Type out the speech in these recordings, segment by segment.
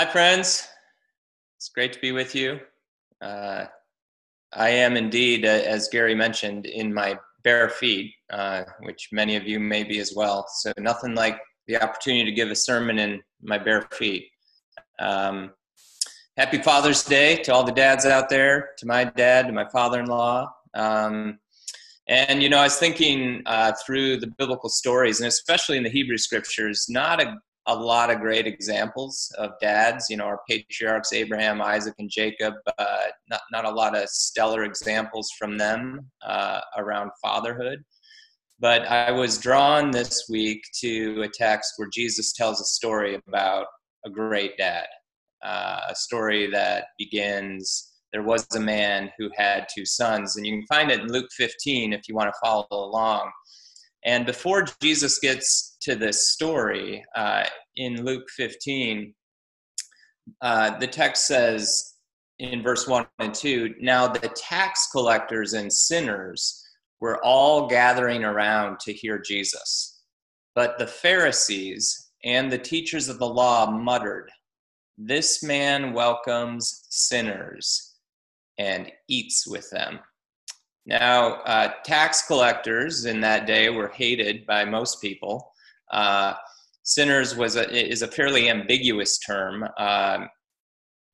Hi, friends. It's great to be with you. Uh, I am indeed, uh, as Gary mentioned, in my bare feet, uh, which many of you may be as well. So, nothing like the opportunity to give a sermon in my bare feet. Um, happy Father's Day to all the dads out there, to my dad, to my father in law. Um, and, you know, I was thinking uh, through the biblical stories, and especially in the Hebrew scriptures, not a a lot of great examples of dads. You know, our patriarchs, Abraham, Isaac, and Jacob. Uh, not not a lot of stellar examples from them uh, around fatherhood. But I was drawn this week to a text where Jesus tells a story about a great dad, uh, a story that begins. There was a man who had two sons, and you can find it in Luke 15 if you want to follow along. And before Jesus gets to this story uh, in Luke 15, uh, the text says in verse 1 and 2 Now the tax collectors and sinners were all gathering around to hear Jesus. But the Pharisees and the teachers of the law muttered, This man welcomes sinners and eats with them. Now, uh, tax collectors in that day were hated by most people. Uh, sinners was a, is a fairly ambiguous term, uh,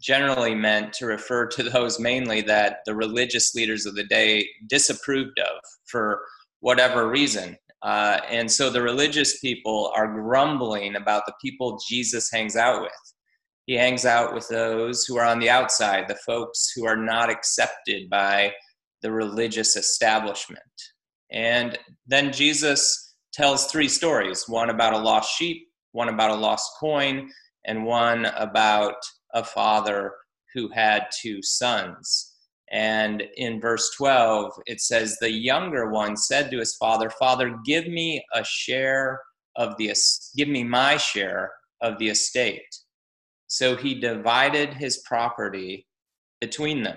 generally meant to refer to those mainly that the religious leaders of the day disapproved of for whatever reason. Uh, and so the religious people are grumbling about the people Jesus hangs out with. He hangs out with those who are on the outside, the folks who are not accepted by the religious establishment. And then Jesus tells three stories one about a lost sheep, one about a lost coin, and one about a father who had two sons. And in verse 12, it says, The younger one said to his father, Father, give me a share of the, give me my share of the estate. So he divided his property between them.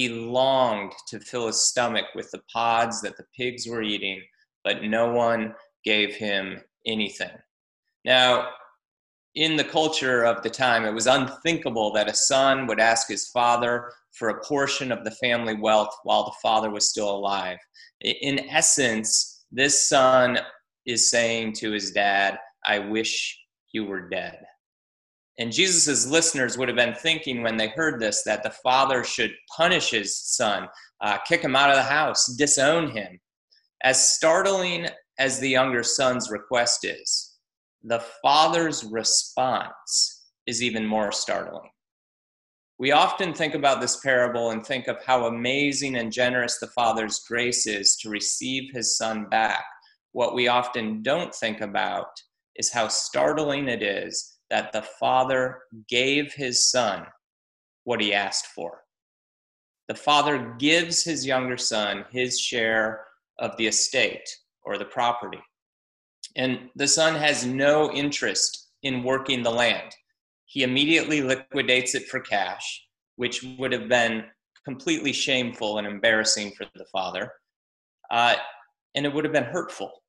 He longed to fill his stomach with the pods that the pigs were eating, but no one gave him anything. Now, in the culture of the time, it was unthinkable that a son would ask his father for a portion of the family wealth while the father was still alive. In essence, this son is saying to his dad, I wish you were dead. And Jesus' listeners would have been thinking when they heard this that the father should punish his son, uh, kick him out of the house, disown him. As startling as the younger son's request is, the father's response is even more startling. We often think about this parable and think of how amazing and generous the father's grace is to receive his son back. What we often don't think about is how startling it is that the Father gave his Son what he asked for. The Father gives his younger son his share of the estate or the property. And the Son has no interest in working the land. He immediately liquidates it for cash, which would have been completely shameful and embarrassing for the Father. Uh, and it would have been hurtful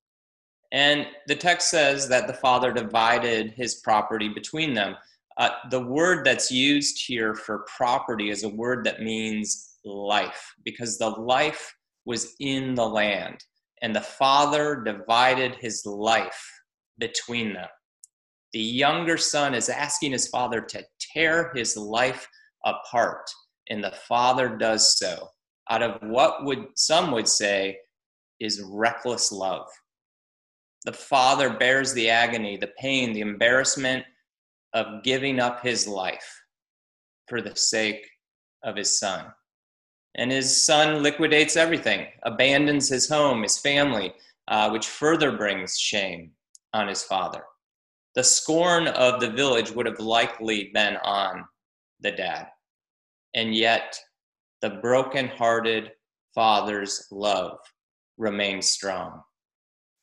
and the text says that the father divided his property between them. Uh, the word that's used here for property is a word that means life, because the life was in the land, and the father divided his life between them. The younger son is asking his father to tear his life apart, and the father does so out of what would some would say is reckless love the father bears the agony, the pain, the embarrassment of giving up his life for the sake of his son. And his son liquidates everything, abandons his home, his family, uh, which further brings shame on his father. The scorn of the village would have likely been on the dad. and yet the broken-hearted father's love remains strong.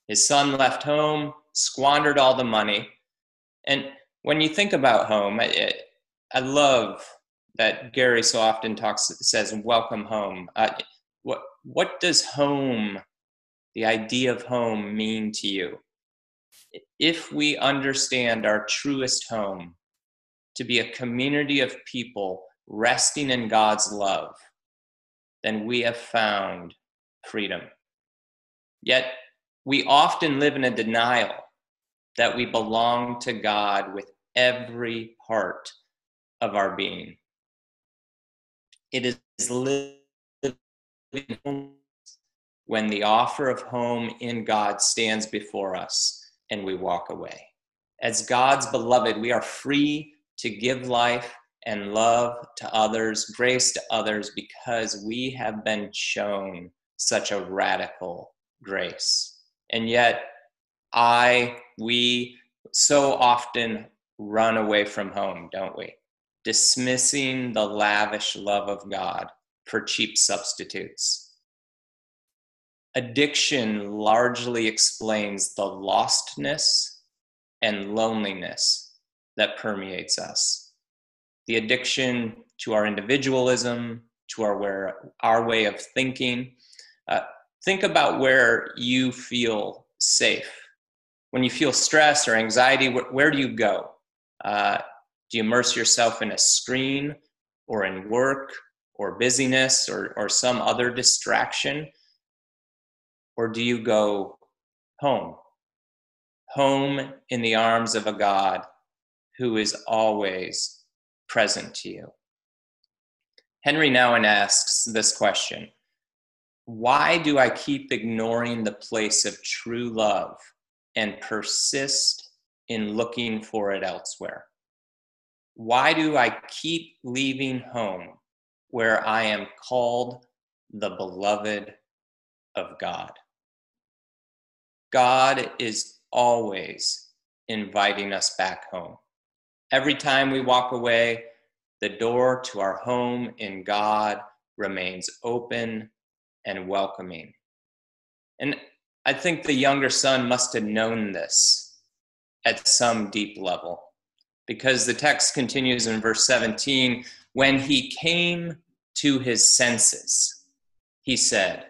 His son left home, squandered all the money. And when you think about home, I, I love that Gary so often talks says welcome home. Uh, what what does home, the idea of home, mean to you? If we understand our truest home to be a community of people resting in God's love, then we have found freedom. Yet we often live in a denial that we belong to God with every part of our being. It is living when the offer of home in God stands before us and we walk away. As God's beloved, we are free to give life and love to others, grace to others, because we have been shown such a radical grace. And yet, I, we so often run away from home, don't we? Dismissing the lavish love of God for cheap substitutes. Addiction largely explains the lostness and loneliness that permeates us. The addiction to our individualism, to our, our way of thinking. Uh, think about where you feel safe. When you feel stress or anxiety, where, do you go? Uh, do you immerse yourself in a screen or in work or busyness or, or some other distraction? Or do you go home? Home in the arms of a God who is always present to you. Henri Nouwen asks this question Why do I keep ignoring the place of true love and persist in looking for it elsewhere? Why do I keep leaving home where I am called the beloved of God? God is always inviting us back home. Every time we walk away, the door to our home in God remains open and welcoming. And I think the younger son must have known this at some deep level because the text continues in verse 17 when he came to his senses, he said,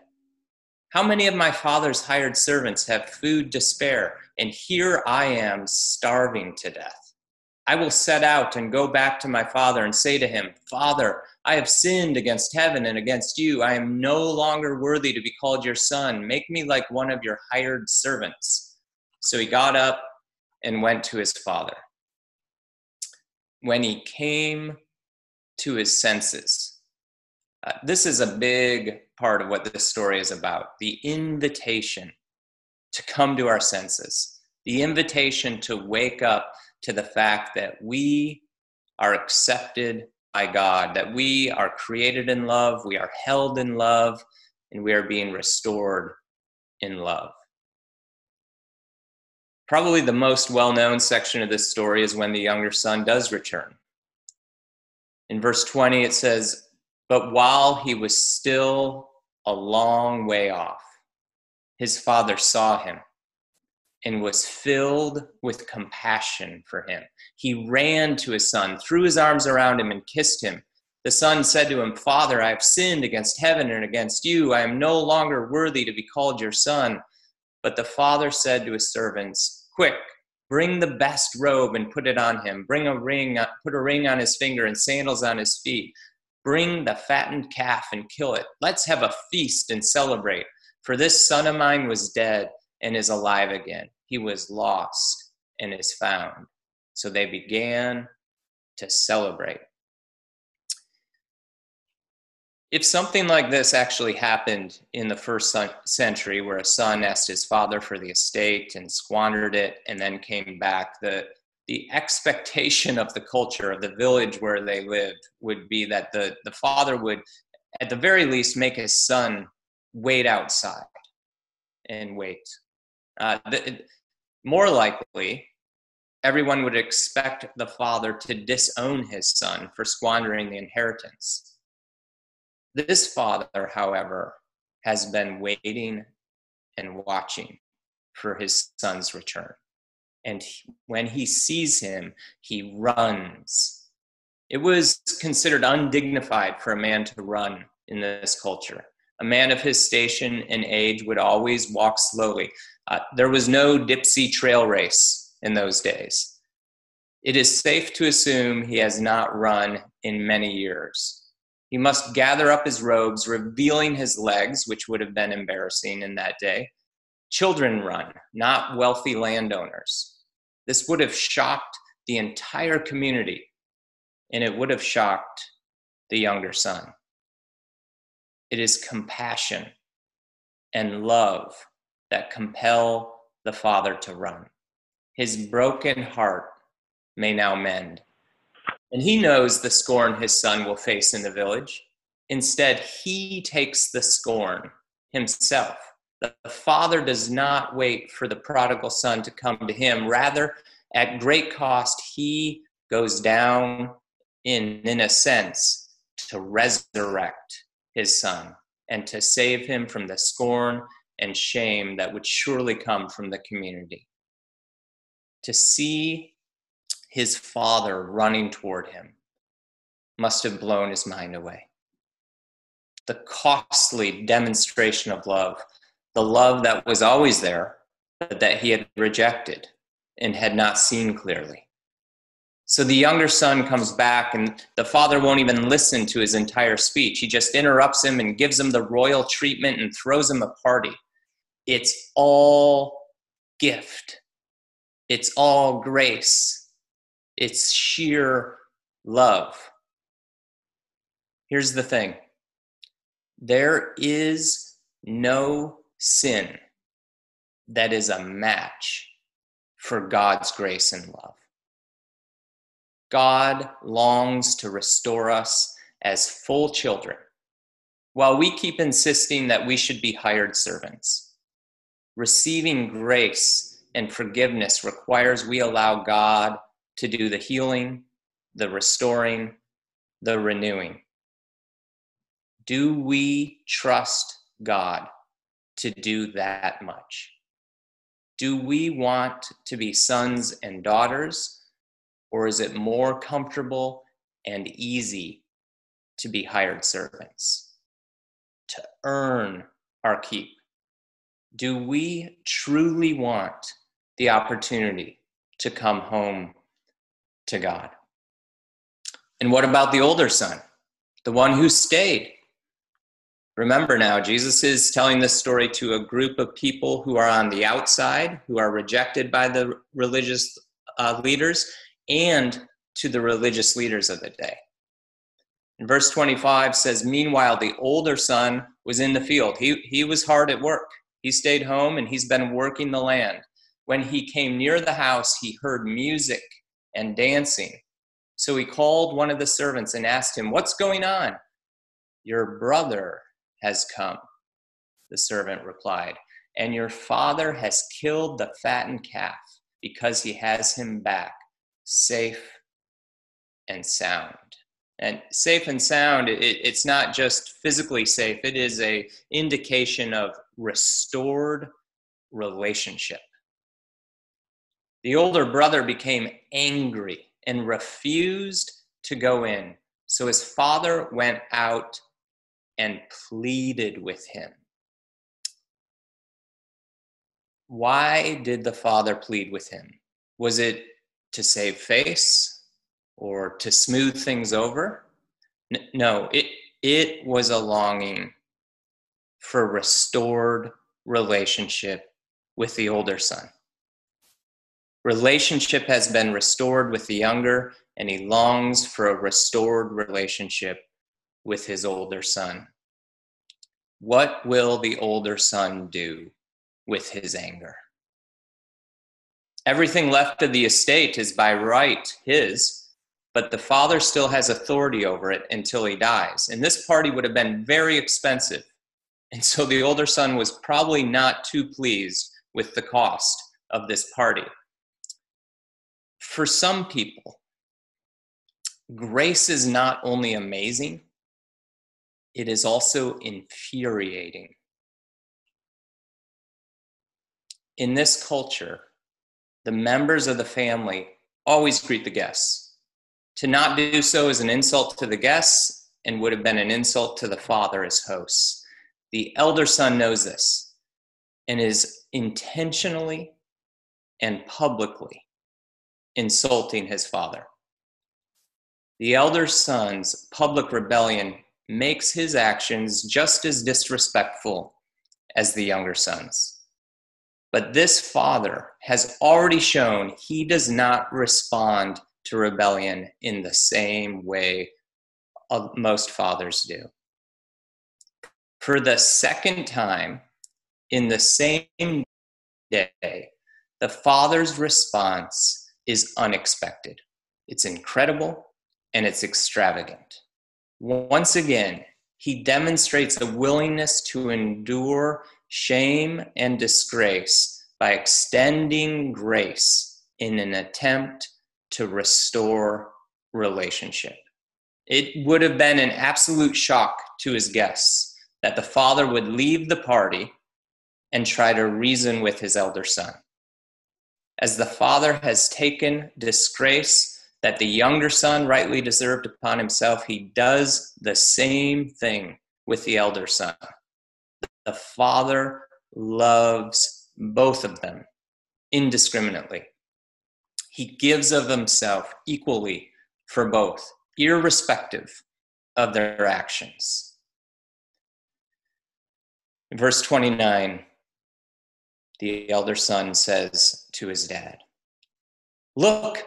How many of my father's hired servants have food to spare, and here I am starving to death? I will set out and go back to my father and say to him, Father, I have sinned against heaven and against you. I am no longer worthy to be called your son. Make me like one of your hired servants. So he got up and went to his father. When he came to his senses, uh, this is a big part of what this story is about the invitation to come to our senses, the invitation to wake up to the fact that we are accepted by God, that we are created in love, we are held in love, and we are being restored in love. Probably the most well known section of this story is when the younger son does return. In verse 20, it says, But while he was still a long way off, his father saw him and was filled with compassion for him. He ran to his son, threw his arms around him, and kissed him. The son said to him, Father, I have sinned against heaven and against you. I am no longer worthy to be called your son. But the father said to his servants, Quick, bring the best robe and put it on him. Bring a ring, put a ring on his finger and sandals on his feet. Bring the fattened calf and kill it. Let's have a feast and celebrate. For this son of mine was dead and is alive again. He was lost and is found. So they began to celebrate. If something like this actually happened in the first century, where a son asked his father for the estate and squandered it and then came back, the, the expectation of the culture of the village where they lived would be that the, the father would, at the very least, make his son wait outside and wait uh, the, more likely, everyone would expect the father to disown his son for squandering the inheritance. This father, however, has been waiting and watching for his son's return. And when he sees him, he runs. It was considered undignified for a man to run in this culture. A man of his station and age would always walk slowly. Uh, there was no Dipsea trail race in those days. It is safe to assume he has not run in many years. He must gather up his robes, revealing his legs, which would have been embarrassing in that day. Children run, not wealthy landowners. This would have shocked the entire community, and it would have shocked the younger son. It is compassion and love that compel the father to run. His broken heart may now mend. And he knows the scorn his son will face in the village. Instead, he takes the scorn himself. The father does not wait for the prodigal son to come to him. Rather, at great cost, he goes down in, in a sense, to resurrect his son and to save him from the scorn and shame that would surely come from the community. To see his father running toward him must have blown his mind away. The costly demonstration of love, the love that was always there, but that he had rejected and had not seen clearly. So the younger son comes back, and the father won't even listen to his entire speech. He just interrupts him and gives him the royal treatment and throws him a party. It's all gift, it's all grace. It's sheer love. Here's the thing there is no sin that is a match for God's grace and love. God longs to restore us as full children, while we keep insisting that we should be hired servants. Receiving grace and forgiveness requires we allow God to do the healing, the restoring, the renewing. Do we trust God to do that much? Do we want to be sons and daughters, or is it more comfortable and easy to be hired servants? To earn our keep? Do we truly want the opportunity to come home to God. And what about the older son, the one who stayed? Remember now, Jesus is telling this story to a group of people who are on the outside, who are rejected by the religious uh, leaders, and to the religious leaders of the day. And verse 25 says, Meanwhile, the older son was in the field. He, he was hard at work. He stayed home and he's been working the land. When he came near the house, he heard music and dancing. So he called one of the servants and asked him, What's going on? Your brother has come, the servant replied, and your father has killed the fattened calf because he has him back, safe and sound. And safe and sound, it, it's not just physically safe, it is a indication of restored relationship. The older brother became angry and refused to go in. So his father went out and pleaded with him. Why did the father plead with him? Was it to save face or to smooth things over? No, it, it was a longing for restored relationship with the older son. Relationship has been restored with the younger, and he longs for a restored relationship with his older son. What will the older son do with his anger? Everything left of the estate is by right his, but the father still has authority over it until he dies. And this party would have been very expensive. And so the older son was probably not too pleased with the cost of this party. for some people, grace is not only amazing, it is also infuriating. In this culture, the members of the family always greet the guests. To not do so is an insult to the guests and would have been an insult to the father as hosts. The elder son knows this and is intentionally and publicly insulting his father. The elder son's public rebellion makes his actions just as disrespectful as the younger son's. But this father has already shown he does not respond to rebellion in the same way uh, most fathers do. For the second time in the same day, the father's response is unexpected. It's incredible and it's extravagant. Once again, he demonstrates a willingness to endure shame and disgrace by extending grace in an attempt to restore relationship. It would have been an absolute shock to his guests that the father would leave the party and try to reason with his elder son. As the father has taken disgrace that the younger son rightly deserved upon himself, he does the same thing with the elder son. The father loves both of them indiscriminately. He gives of himself equally for both, irrespective of their actions. Verse 29, the elder son says to his dad, Look,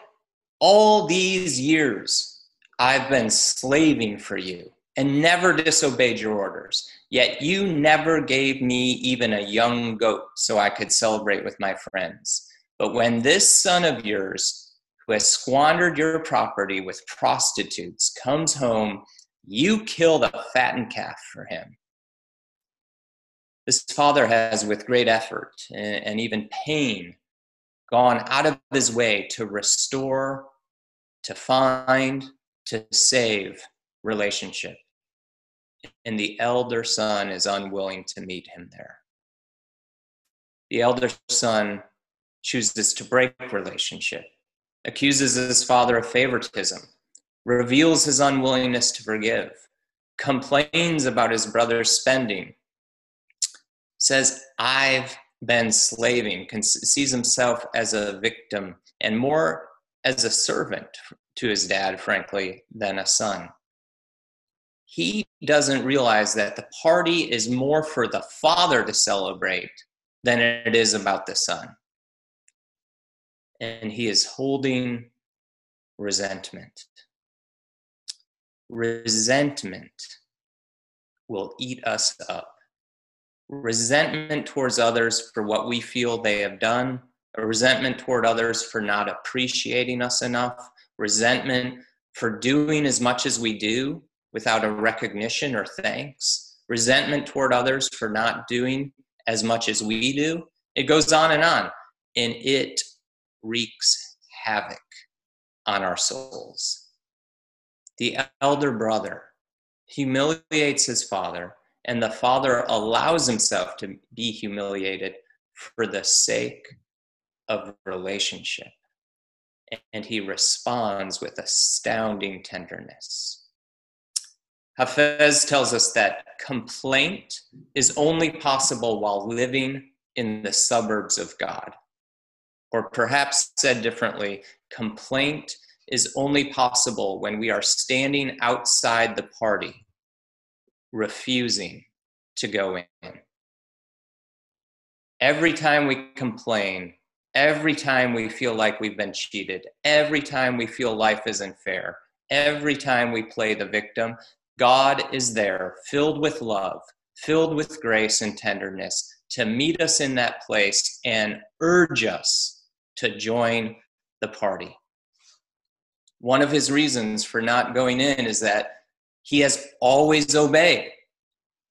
all these years I've been slaving for you and never disobeyed your orders. Yet you never gave me even a young goat so I could celebrate with my friends. But when this son of yours, who has squandered your property with prostitutes, comes home, you kill a fattened calf for him. This father has, with great effort and even pain, gone out of his way to restore, to find, to save relationship. And the elder son is unwilling to meet him there. The elder son chooses to break relationship, accuses his father of favoritism, reveals his unwillingness to forgive, complains about his brother's spending, says, I've been slaving, sees himself as a victim and more as a servant to his dad, frankly, than a son. He doesn't realize that the party is more for the father to celebrate than it is about the son. And he is holding resentment. Resentment will eat us up resentment towards others for what we feel they have done, a resentment toward others for not appreciating us enough, resentment for doing as much as we do without a recognition or thanks, resentment toward others for not doing as much as we do. It goes on and on, and it wreaks havoc on our souls. The elder brother humiliates his father and the father allows himself to be humiliated for the sake of relationship. And he responds with astounding tenderness. Hafez tells us that complaint is only possible while living in the suburbs of God. Or perhaps said differently, complaint is only possible when we are standing outside the party refusing to go in. Every time we complain, every time we feel like we've been cheated, every time we feel life isn't fair, every time we play the victim, God is there, filled with love, filled with grace and tenderness, to meet us in that place and urge us to join the party. One of his reasons for not going in is that he has always obeyed.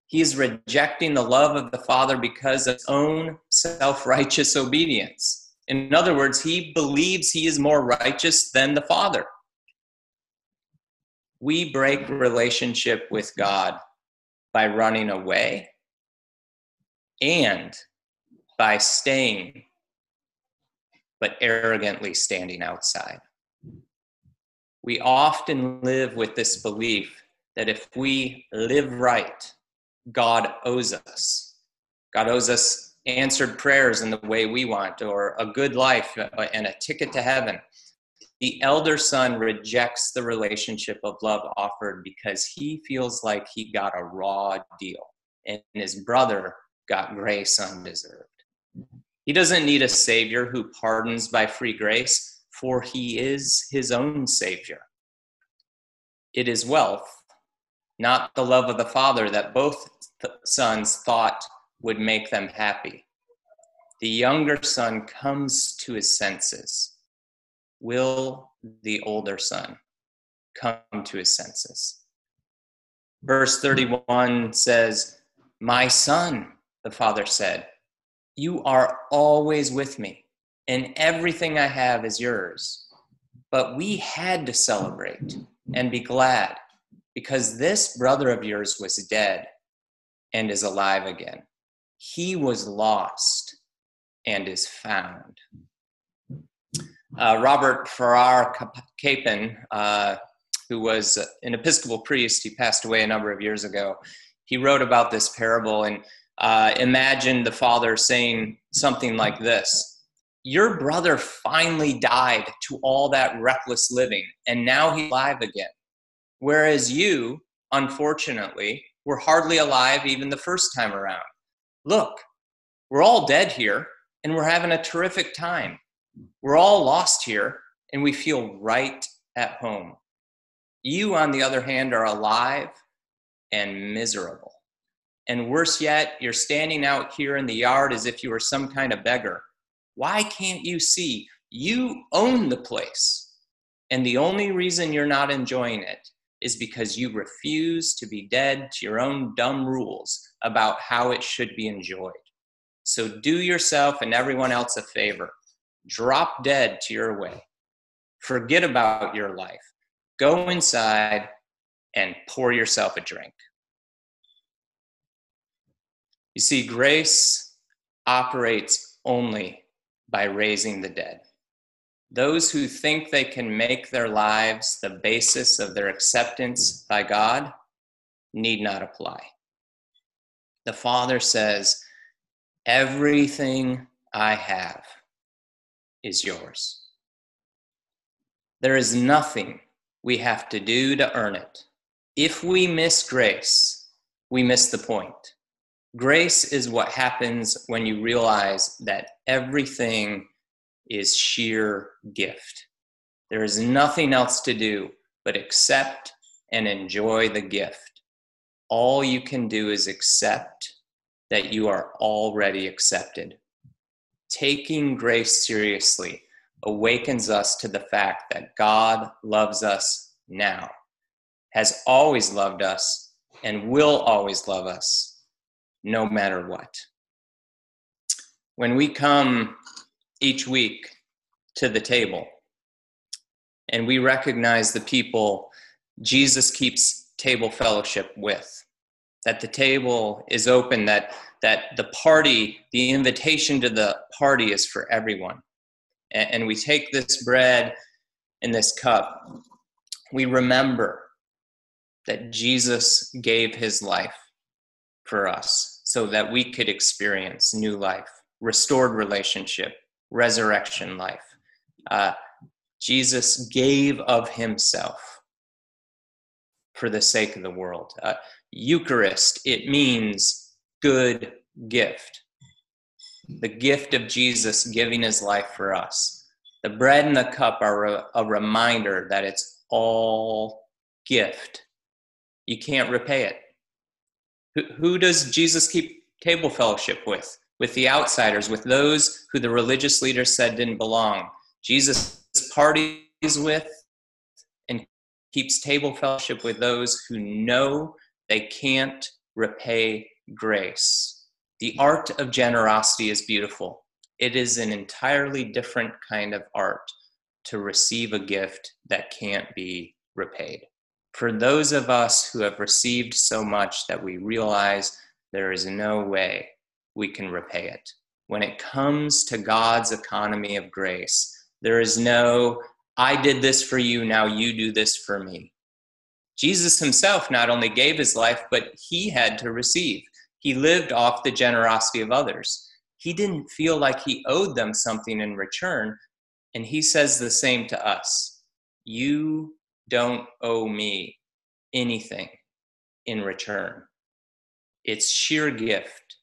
He is rejecting the love of the Father because of his own self righteous obedience. In other words, he believes he is more righteous than the Father. We break relationship with God by running away and by staying, but arrogantly standing outside. We often live with this belief that if we live right, God owes us. God owes us answered prayers in the way we want, or a good life and a ticket to heaven. The elder son rejects the relationship of love offered because he feels like he got a raw deal and his brother got grace undeserved. He doesn't need a savior who pardons by free grace, for he is his own savior. It is wealth, not the love of the father, that both sons thought would make them happy. The younger son comes to his senses. Will the older son come to his senses? Verse 31 says, My son, the father said, You are always with me, and everything I have is yours. But we had to celebrate and be glad because this brother of yours was dead and is alive again. He was lost and is found. Uh, Robert Farrar Capon, uh, who was an Episcopal priest, he passed away a number of years ago. He wrote about this parable and uh, imagined the father saying something like this Your brother finally died to all that reckless living, and now he's alive again. Whereas you, unfortunately, were hardly alive even the first time around look, we're all dead here and we're having a terrific time. We're all lost here and we feel right at home. You, on the other hand, are alive and miserable. And worse yet, you're standing out here in the yard as if you were some kind of beggar. Why can't you see? You own the place. And the only reason you're not enjoying it is because you refuse to be dead to your own dumb rules about how it should be enjoyed. So do yourself and everyone else a favor. Drop dead to your way. Forget about your life. Go inside and pour yourself a drink. You see, grace operates only by raising the dead. Those who think they can make their lives the basis of their acceptance by God need not apply. The Father says, Everything I have is yours. There is nothing we have to do to earn it. If we miss grace, we miss the point. Grace is what happens when you realize that everything is sheer gift. There is nothing else to do but accept and enjoy the gift. All you can do is accept that you are already accepted. Taking grace seriously awakens us to the fact that God loves us now, has always loved us, and will always love us, no matter what. When we come each week to the table. And we recognize the people Jesus keeps table fellowship with. That the table is open, that, that the party, the invitation to the party is for everyone. And, and we take this bread and this cup. We remember that Jesus gave his life for us so that we could experience new life, restored relationship, resurrection life. Uh, Jesus gave of himself for the sake of the world. Uh, Eucharist, it means good gift. The gift of Jesus giving his life for us. The bread and the cup are a, reminder that it's all gift. You can't repay it. Who, who does Jesus keep table fellowship with? with the outsiders, with those who the religious leaders said didn't belong. Jesus parties with and keeps table fellowship with those who know they can't repay grace. The art of generosity is beautiful. It is an entirely different kind of art to receive a gift that can't be repaid. For those of us who have received so much that we realize there is no way we can repay it. When it comes to God's economy of grace, there is no, I did this for you, now you do this for me. Jesus himself not only gave his life, but he had to receive. He lived off the generosity of others. He didn't feel like he owed them something in return. And he says the same to us You don't owe me anything in return. It's sheer gift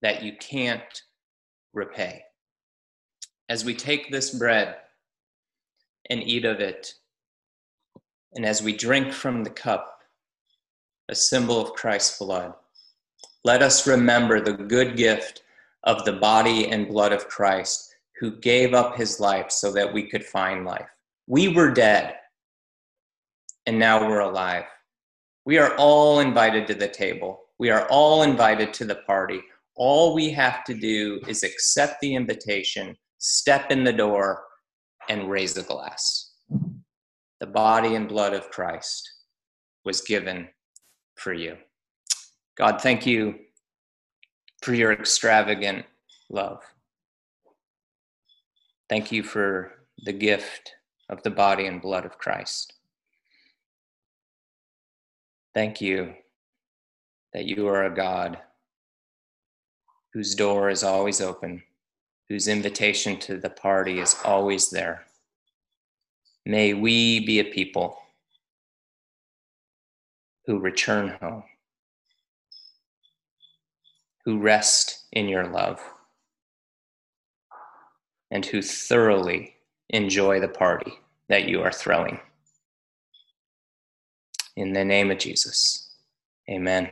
that you can't repay. As we take this bread and eat of it, and as we drink from the cup, a symbol of Christ's blood, let us remember the good gift of the body and blood of Christ who gave up his life so that we could find life. We were dead, and now we're alive. We are all invited to the table. We are all invited to the party. All we have to do is accept the invitation, step in the door, and raise a glass. The body and blood of Christ was given for you. God, thank you for your extravagant love. Thank you for the gift of the body and blood of Christ. Thank you that you are a God whose door is always open, whose invitation to the party is always there. May we be a people who return home, who rest in your love, and who thoroughly enjoy the party that you are throwing. In the name of Jesus, amen.